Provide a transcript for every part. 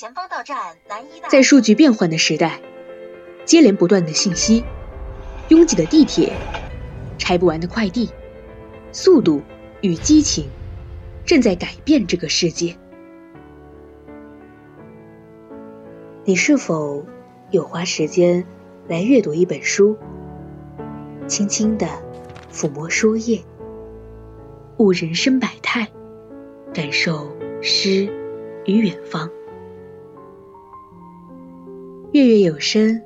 前方到站南医大。在数据变换的时代，接连不断的信息，拥挤的地铁，拆不完的快递，速度与激情正在改变这个世界。你是否有花时间来阅读一本书，轻轻地抚摸书页，悟人生百态，感受诗与远方？月月有声，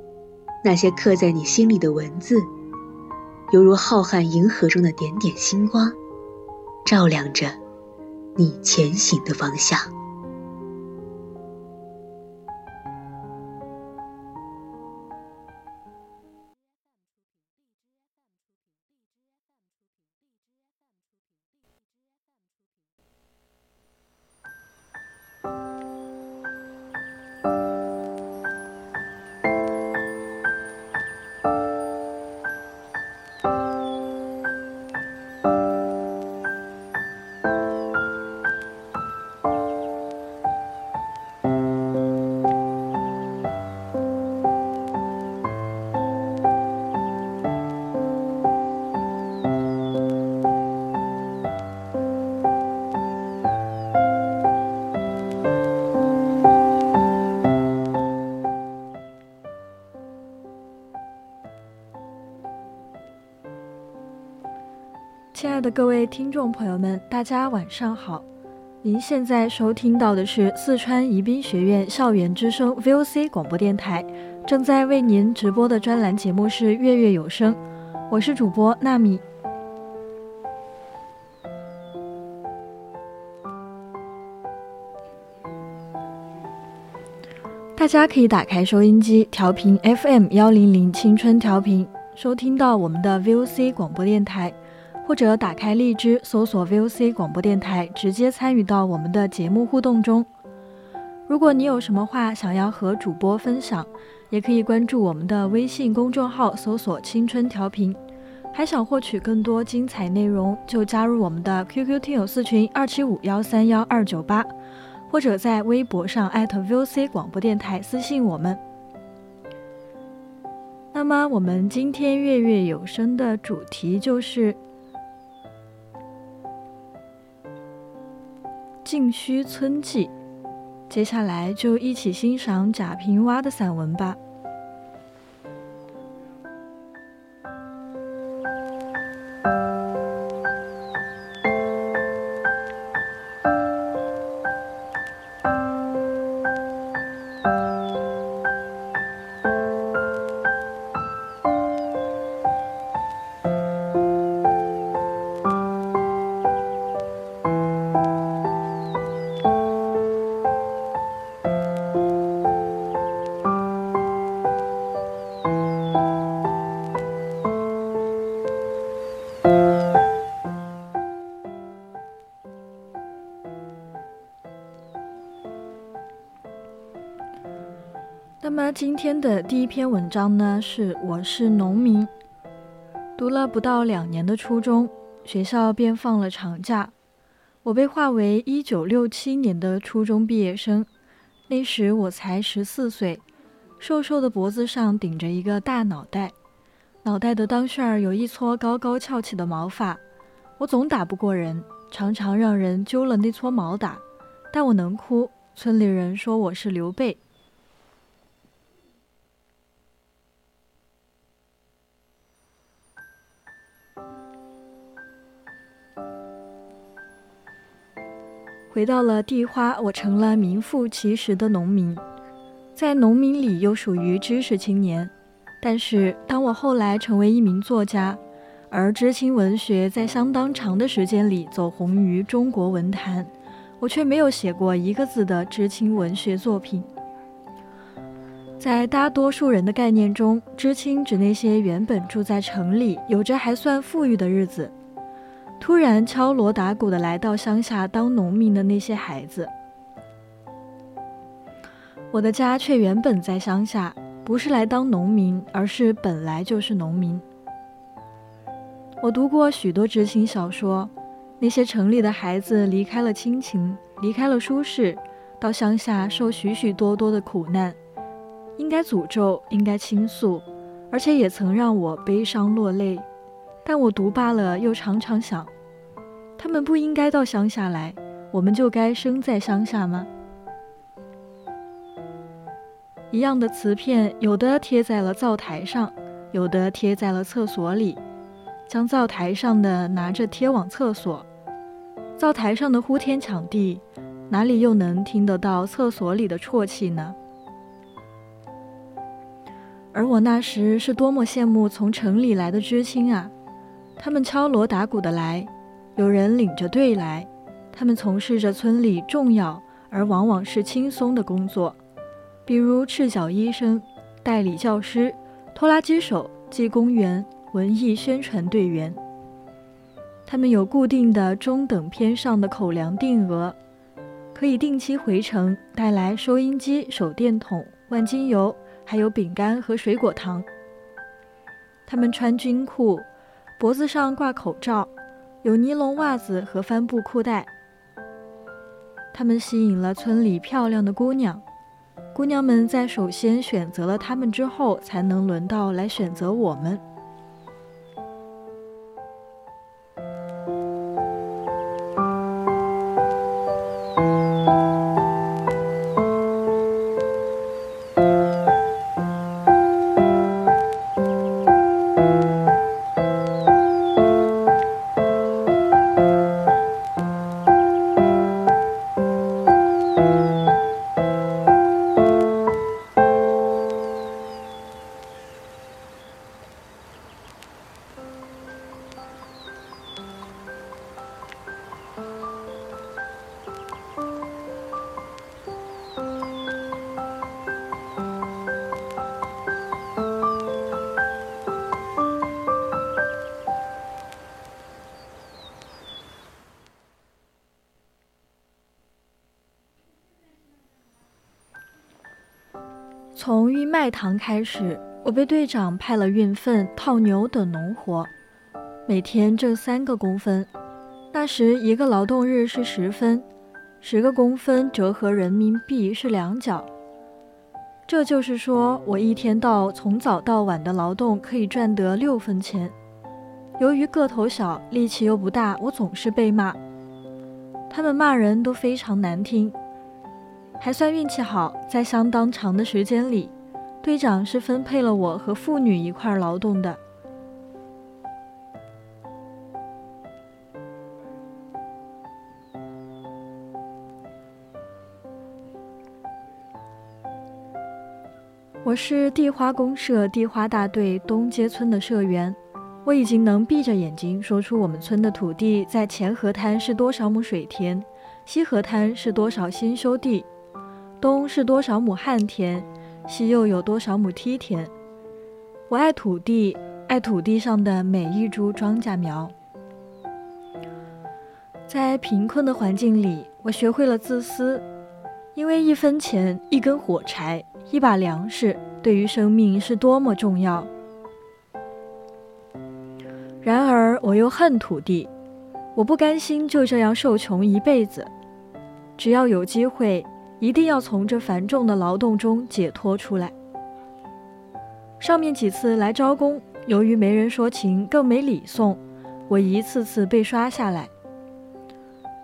那些刻在你心里的文字，犹如浩瀚银河中的点点星光，照亮着你前行的方向。亲爱的各位听众朋友们，大家晚上好！您现在收听到的是四川宜宾学院校园之声 VOC 广播电台，正在为您直播的专栏节目是《月月有声》，我是主播纳米。大家可以打开收音机，调频 FM 幺零零青春调频，收听到我们的 VOC 广播电台。或者打开荔枝，搜索 VOC 广播电台，直接参与到我们的节目互动中。如果你有什么话想要和主播分享，也可以关注我们的微信公众号，搜索“青春调频”。还想获取更多精彩内容，就加入我们的 QQ 听友四群二七五幺三幺二九八，或者在微博上艾特 VOC 广播电台私信我们。那么，我们今天月月有声的主题就是。《静虚村记》，接下来就一起欣赏贾平凹的散文吧。今天的第一篇文章呢，是我是农民。读了不到两年的初中，学校便放了长假，我被划为一九六七年的初中毕业生。那时我才十四岁，瘦瘦的脖子上顶着一个大脑袋，脑袋的当旋儿有一撮高高翘起的毛发。我总打不过人，常常让人揪了那撮毛打，但我能哭。村里人说我是刘备。回到了地花，我成了名副其实的农民，在农民里又属于知识青年。但是，当我后来成为一名作家，而知青文学在相当长的时间里走红于中国文坛，我却没有写过一个字的知青文学作品。在大多数人的概念中，知青指那些原本住在城里、有着还算富裕的日子。突然敲锣打鼓的来到乡下当农民的那些孩子，我的家却原本在乡下，不是来当农民，而是本来就是农民。我读过许多知青小说，那些城里的孩子离开了亲情，离开了舒适，到乡下受许许多多的苦难，应该诅咒，应该倾诉，而且也曾让我悲伤落泪。但我读罢了，又常常想，他们不应该到乡下来，我们就该生在乡下吗？一样的瓷片，有的贴在了灶台上，有的贴在了厕所里。将灶台上的拿着贴往厕所，灶台上的呼天抢地。哪里又能听得到厕所里的啜泣呢？而我那时是多么羡慕从城里来的知青啊！他们敲锣打鼓的来，有人领着队来，他们从事着村里重要而往往是轻松的工作，比如赤脚医生、代理教师、拖拉机手、技工员、文艺宣传队员。他们有固定的中等偏上的口粮定额。可以定期回城带来收音机、手电筒、万金油，还有饼干和水果糖。他们穿军裤，脖子上挂口罩，有尼龙袜子和帆布裤带。他们吸引了村里漂亮的姑娘，姑娘们在首先选择了他们之后，才能轮到来选择我们。拜堂开始，我被队长派了运粪、套牛等农活，每天挣三个工分。那时一个劳动日是十分，十个工分折合人民币是两角。这就是说我一天到从早到晚的劳动可以赚得六分钱。由于个头小，力气又不大，我总是被骂。他们骂人都非常难听。还算运气好，在相当长的时间里，队长是分配了我和妇女一块劳动的。我是地花公社地花大队东街村的社员，我已经能闭着眼睛说出我们村的土地在前河滩是多少亩水田，西河滩是多少新修地。东是多少亩旱田，西又有多少亩梯田？我爱土地，爱土地上的每一株庄稼苗。在贫困的环境里，我学会了自私，因为一分钱、一根火柴、一把粮食，对于生命是多么重要。然而，我又恨土地，我不甘心就这样受穷一辈子，只要有机会。一定要从这繁重的劳动中解脱出来。上面几次来招工，由于没人说情，更没礼送，我一次次被刷下来。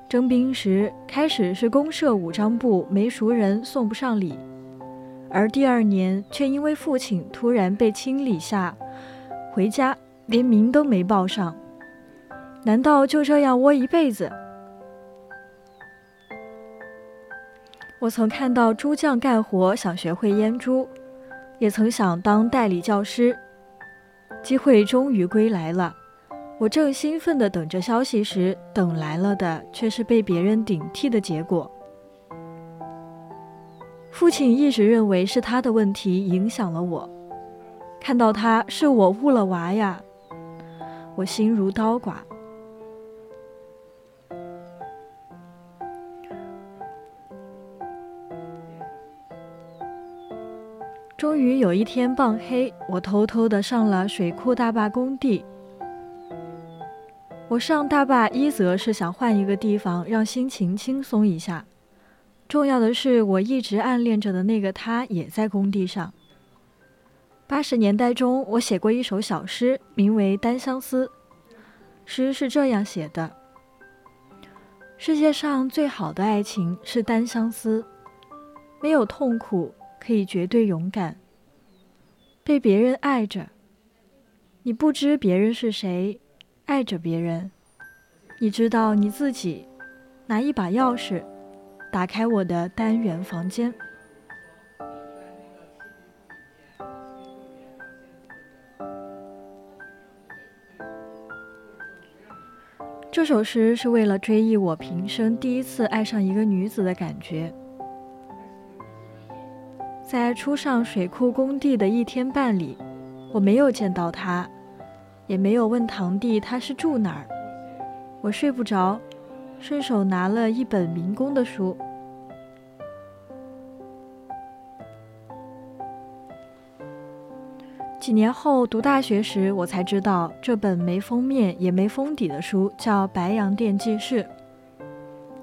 征兵时，开始是公社五张部没熟人送不上礼，而第二年却因为父亲突然被清理下，回家连名都没报上。难道就这样窝一辈子？我曾看到猪匠干活，想学会腌猪，也曾想当代理教师。机会终于归来了，我正兴奋地等着消息时，等来了的却是被别人顶替的结果。父亲一直认为是他的问题影响了我，看到他是我误了娃呀，我心如刀剐。终于有一天傍黑，我偷偷的上了水库大坝工地。我上大坝一则是想换一个地方，让心情轻松一下；重要的是，我一直暗恋着的那个他也在工地上。八十年代中，我写过一首小诗，名为《单相思》。诗是这样写的：世界上最好的爱情是单相思，没有痛苦，可以绝对勇敢。被别人爱着，你不知别人是谁，爱着别人，你知道你自己。拿一把钥匙，打开我的单元房间。这首诗是为了追忆我平生第一次爱上一个女子的感觉。在初上水库工地的一天半里，我没有见到他，也没有问堂弟他是住哪儿。我睡不着。顺手拿了一本民工的书。几年后读大学时，我才知道这本没封面也没封底的书叫《白洋淀记事》。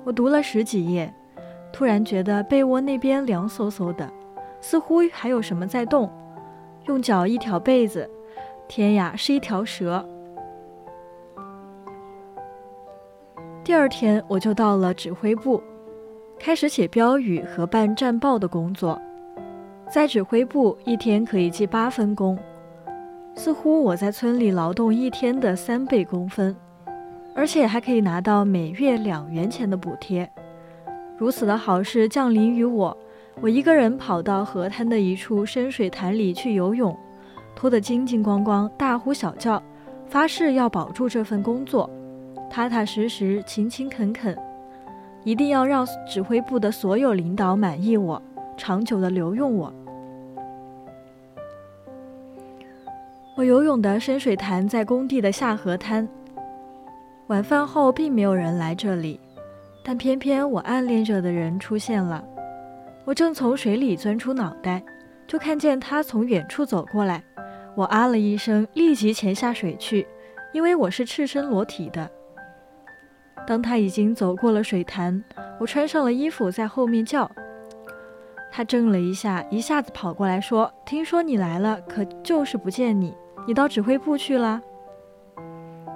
我读了十几页，突然觉得被窝那边凉飕飕的，似乎还有什么在动。用脚一挑被子，天呀，是一条蛇！第二天我就到了指挥部，开始写标语和办战报的工作。在指挥部一天可以记八分工，似乎我在村里劳动一天的三倍工分，而且还可以拿到每月两元钱的补贴。如此的好事降临于我，我一个人跑到河滩的一处深水潭里去游泳，脱得精精光光，大呼小叫，发誓要保住这份工作。踏踏实实、勤勤恳恳，一定要让指挥部的所有领导满意我，长久的留用我。我游泳的深水潭在工地的下河滩。晚饭后并没有人来这里，但偏偏我暗恋着的人出现了。我正从水里钻出脑袋，就看见他从远处走过来。我啊了一声，立即潜下水去，因为我是赤身裸体的。当他已经走过了水潭，我穿上了衣服，在后面叫。他怔了一下，一下子跑过来，说：“听说你来了，可就是不见你。你到指挥部去了？”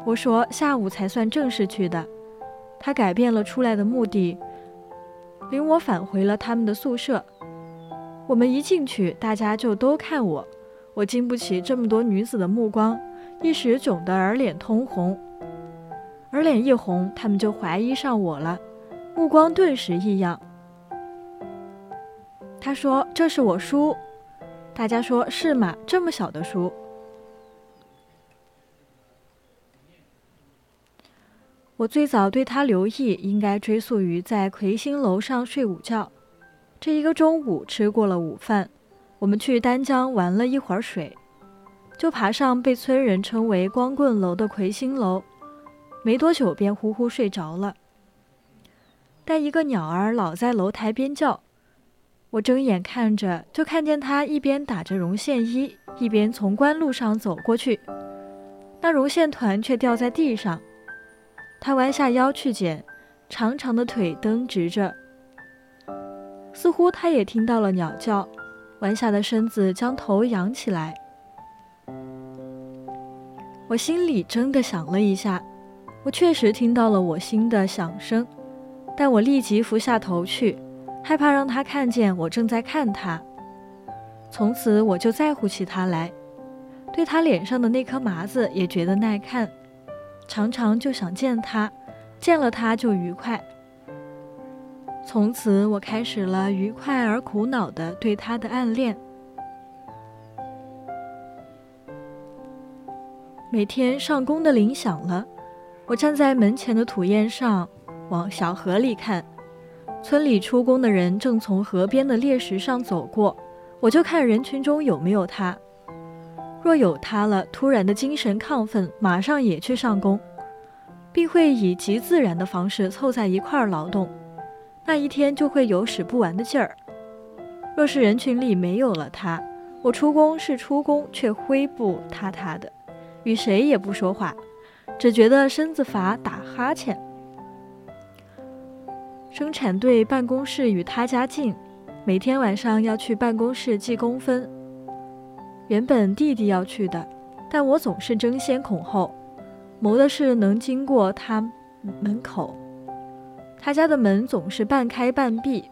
我说：“下午才算正式去的。”他改变了出来的目的，领我返回了他们的宿舍。我们一进去，大家就都看我，我经不起这么多女子的目光，一时窘得耳脸通红。而脸一红，他们就怀疑上我了，目光顿时异样。他说：“这是我书。”大家说：“是吗？这么小的书。”我最早对他留意，应该追溯于在魁星楼上睡午觉。这一个中午吃过了午饭，我们去丹江玩了一会儿水，就爬上被村人称为“光棍楼”的魁星楼。没多久便呼呼睡着了，但一个鸟儿老在楼台边叫，我睁眼看着，就看见它一边打着绒线衣，一边从官路上走过去，那绒线团却掉在地上，他弯下腰去捡，长长的腿蹬直着，似乎他也听到了鸟叫，弯下的身子将头仰起来，我心里真的想了一下。我确实听到了我心的响声，但我立即伏下头去，害怕让他看见我正在看他。从此我就在乎起他来，对他脸上的那颗麻子也觉得耐看，常常就想见他，见了他就愉快。从此我开始了愉快而苦恼的对他的暗恋。每天上工的铃响了。我站在门前的土堰上，往小河里看。村里出工的人正从河边的猎石上走过，我就看人群中有没有他。若有他了，突然的精神亢奋，马上也去上工，并会以极自然的方式凑在一块儿劳动。那一天就会有使不完的劲儿。若是人群里没有了他，我出工是出工，却灰不塌塌的，与谁也不说话。只觉得身子乏，打哈欠。生产队办公室与他家近，每天晚上要去办公室记工分。原本弟弟要去的，但我总是争先恐后，谋的是能经过他门口。他家的门总是半开半闭，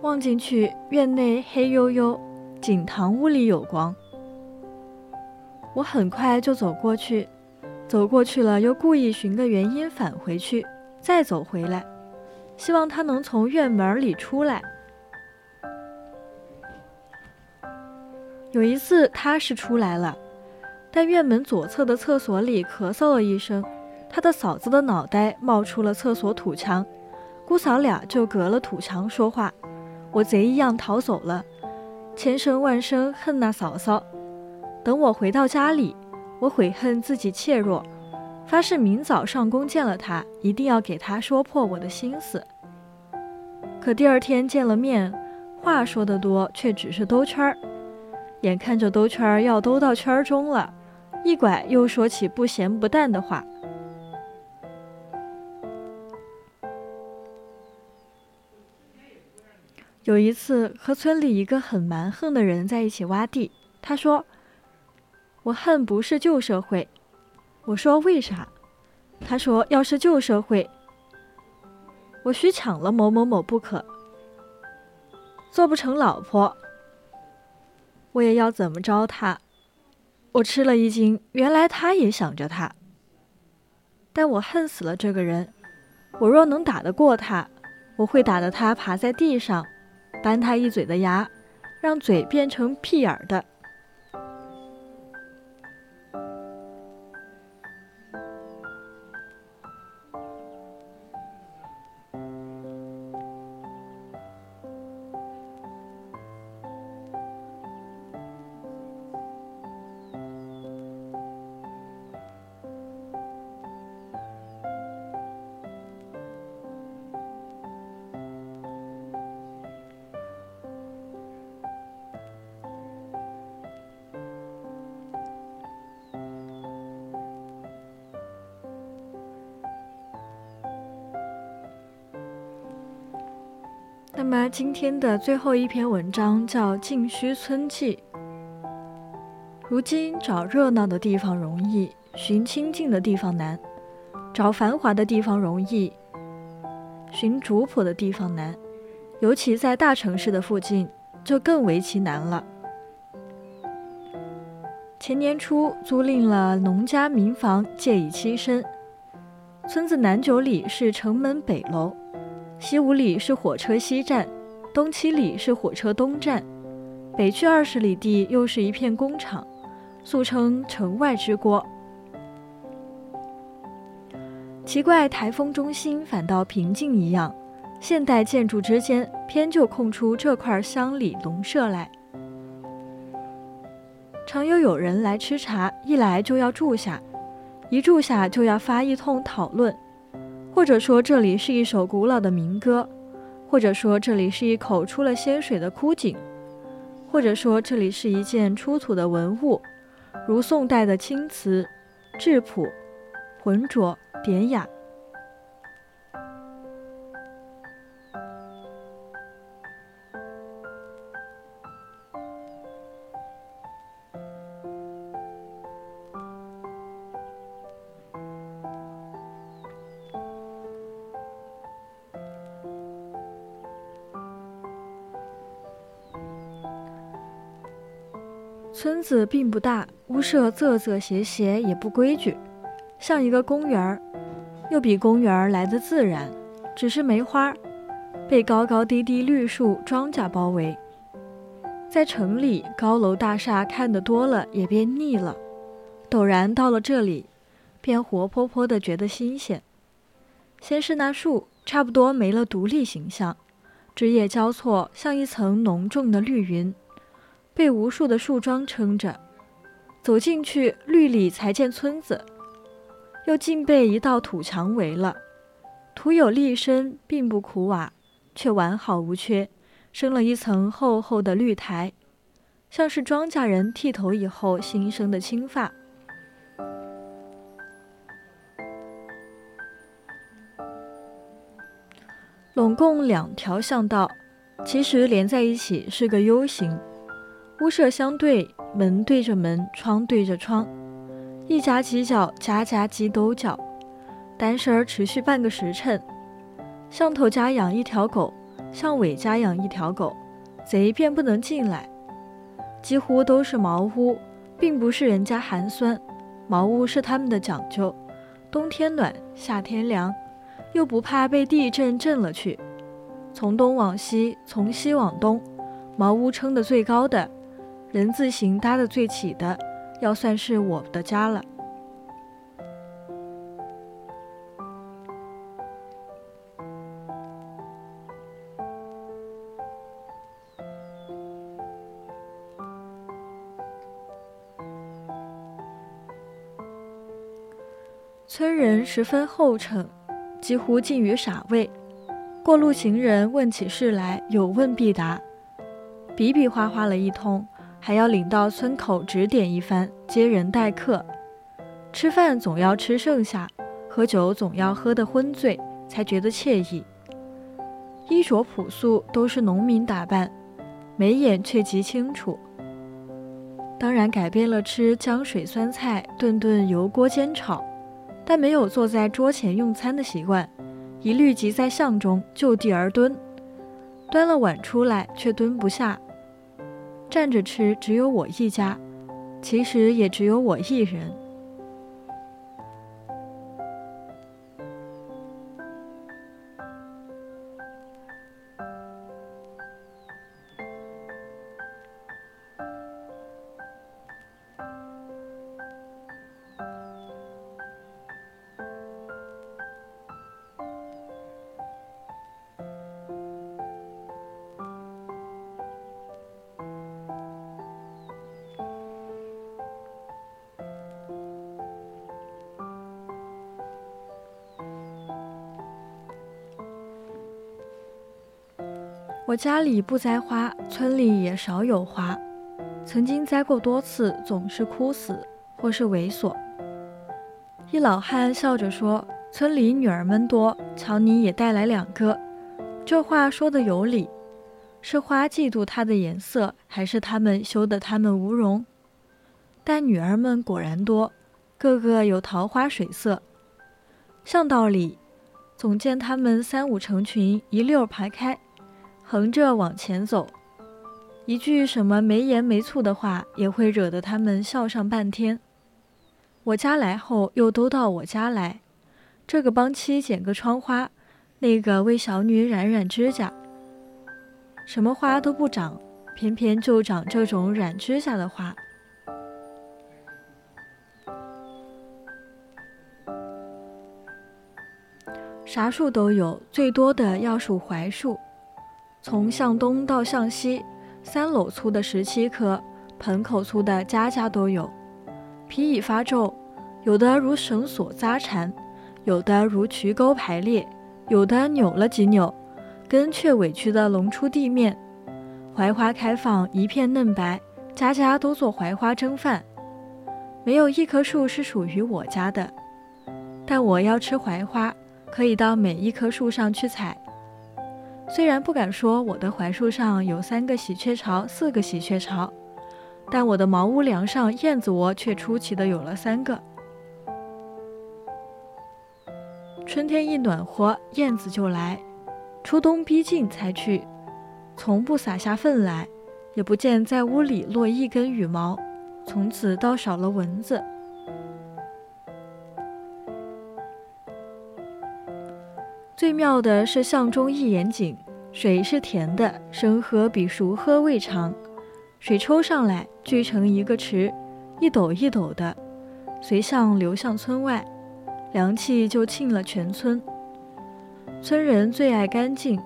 望进去，院内黑黝黝，仅堂屋里有光。我很快就走过去，走过去了，又故意寻个原因返回去，再走回来，希望他能从院门里出来。有一次他是出来了，但院门左侧的厕所里咳嗽了一声。他的嫂子的脑袋冒出了厕所土墙，姑嫂俩就隔了土墙说话。我贼一样逃走了，千声万声恨那嫂嫂。等我回到家里，我悔恨自己怯弱，发誓明早上宫见了他，一定要给他说破我的心思。可第二天见了面，话说得多，却只是兜圈儿。眼看着兜圈要兜到圈中了，一拐又说起不咸不淡的话。有一次和村里一个很蛮横的人在一起挖地，他说：“我恨不是旧社会。”我说：“为啥？”他说：“要是旧社会，我须抢了某某某不可，做不成老婆，我也要怎么着他。”我吃了一惊，原来他也想着他。但我恨死了这个人，我若能打得过他，我会打得他爬在地上。扳他一嘴的牙，让嘴变成屁眼儿的。那么今天的最后一篇文章叫《静虚村记》。如今找热闹的地方容易，寻清静的地方难；找繁华的地方容易，寻主朴的地方难。尤其在大城市的附近，就更为其难了。前年初租赁了农家民房，借以栖身。村子南九里是城门北楼。西五里是火车西站，东七里是火车东站，北去二十里地又是一片工厂，素称城外之郭。奇怪，台风中心反倒平静一样，现代建筑之间偏就空出这块乡里农舍来。常有有人来吃茶，一来就要住下，一住下就要发一通讨论。或者说这里是一首古老的民歌，或者说这里是一口出了鲜水的枯井，或者说这里是一件出土的文物，如宋代的青瓷，质朴、浑浊、典雅。村子并不大，屋舍仄仄斜斜，也不规矩，像一个公园儿，又比公园儿来的自然。只是梅花，被高高低低绿树、庄稼包围。在城里，高楼大厦看得多了，也变腻了。陡然到了这里，便活泼泼的觉得新鲜。先是那树，差不多没了独立形象，枝叶交错，像一层浓重的绿云。被无数的树桩撑着，走进去，绿里才见村子，又竟被一道土墙围了。土有立身，并不苦瓦，却完好无缺，生了一层厚厚的绿苔，像是庄稼人剃头以后新生的青发。拢共两条巷道，其实连在一起是个 U 型。屋舍相对，门对着门，窗对着窗，一夹几角，家家几斗角。单身儿持续半个时辰。巷头家养一条狗，巷尾家养一条狗，贼便不能进来。几乎都是茅屋，并不是人家寒酸，茅屋是他们的讲究，冬天暖，夏天凉。又不怕被地震震了去。从东往西，从西往东，茅屋撑得最高的，人字形搭的最起的，要算是我的家了。村人十分厚诚。几乎近于傻味。过路行人问起事来，有问必答，比比划划了一通，还要领到村口指点一番，接人待客。吃饭总要吃剩下，喝酒总要喝得昏醉，才觉得惬意。衣着朴素，都是农民打扮，眉眼却极清楚。当然改变了吃浆水酸菜，顿顿油锅煎炒。但没有坐在桌前用餐的习惯，一律即在巷中就地而蹲，端了碗出来却蹲不下，站着吃只有我一家，其实也只有我一人。我家里不栽花，村里也少有花。曾经栽过多次，总是枯死或是萎缩。一老汉笑着说：“村里女儿们多，瞧你也带来两个。”这话说的有理。是花嫉妒它的颜色，还是他们羞得他们无容？但女儿们果然多，个个有桃花水色。巷道里，总见他们三五成群，一溜排开。横着往前走，一句什么没盐没醋的话，也会惹得他们笑上半天。我家来后，又都到我家来，这个帮妻剪个窗花，那个为小女染染指甲。什么花都不长，偏偏就长这种染指甲的花。啥树都有，最多的要数槐树。从向东到向西，三篓粗的十七棵，盆口粗的家家都有。皮已发皱，有的如绳索扎缠，有的如渠沟排列，有的扭了几扭，根却委屈的隆出地面。槐花开放，一片嫩白，家家都做槐花蒸饭。没有一棵树是属于我家的，但我要吃槐花，可以到每一棵树上去采。虽然不敢说我的槐树上有三个喜鹊巢、四个喜鹊巢，但我的茅屋梁上燕子窝却出奇的有了三个。春天一暖和，燕子就来；初冬逼近才去，从不撒下粪来，也不见在屋里落一根羽毛。从此倒少了蚊子。最妙的是巷中一眼井，水是甜的，生喝比熟喝味长。水抽上来聚成一个池，一斗一斗的，随巷流向村外，凉气就沁了全村。村人最爱干净，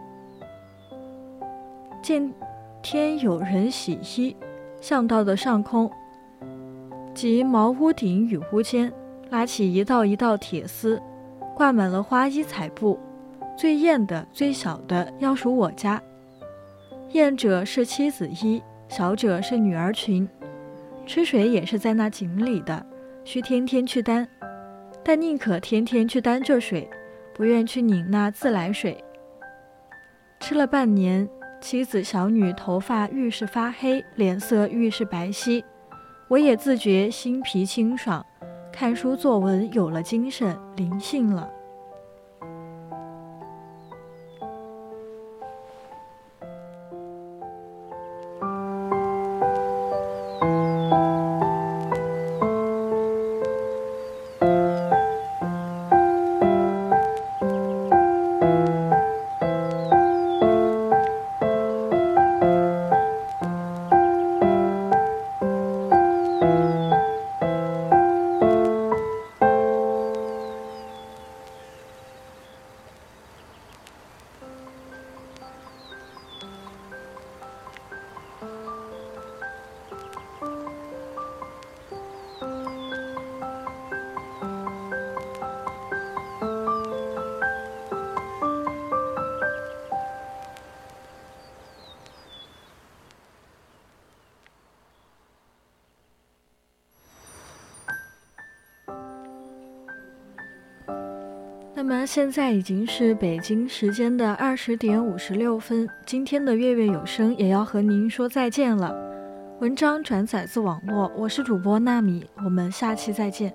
见天有人洗衣，巷道的上空及茅屋顶与屋间，拉起一道一道铁丝，挂满了花衣彩布。最艳的、最小的要数我家，艳者是妻子衣，小者是女儿裙。吃水也是在那井里的，需天天去担，但宁可天天去担这水，不愿去拧那自来水。吃了半年，妻子小女头发愈是发黑，脸色愈是白皙，我也自觉心脾清爽，看书作文有了精神，灵性了。那么现在已经是北京时间的二十点五十六分，今天的月月有声也要和您说再见了。文章转载自网络，我是主播纳米，我们下期再见。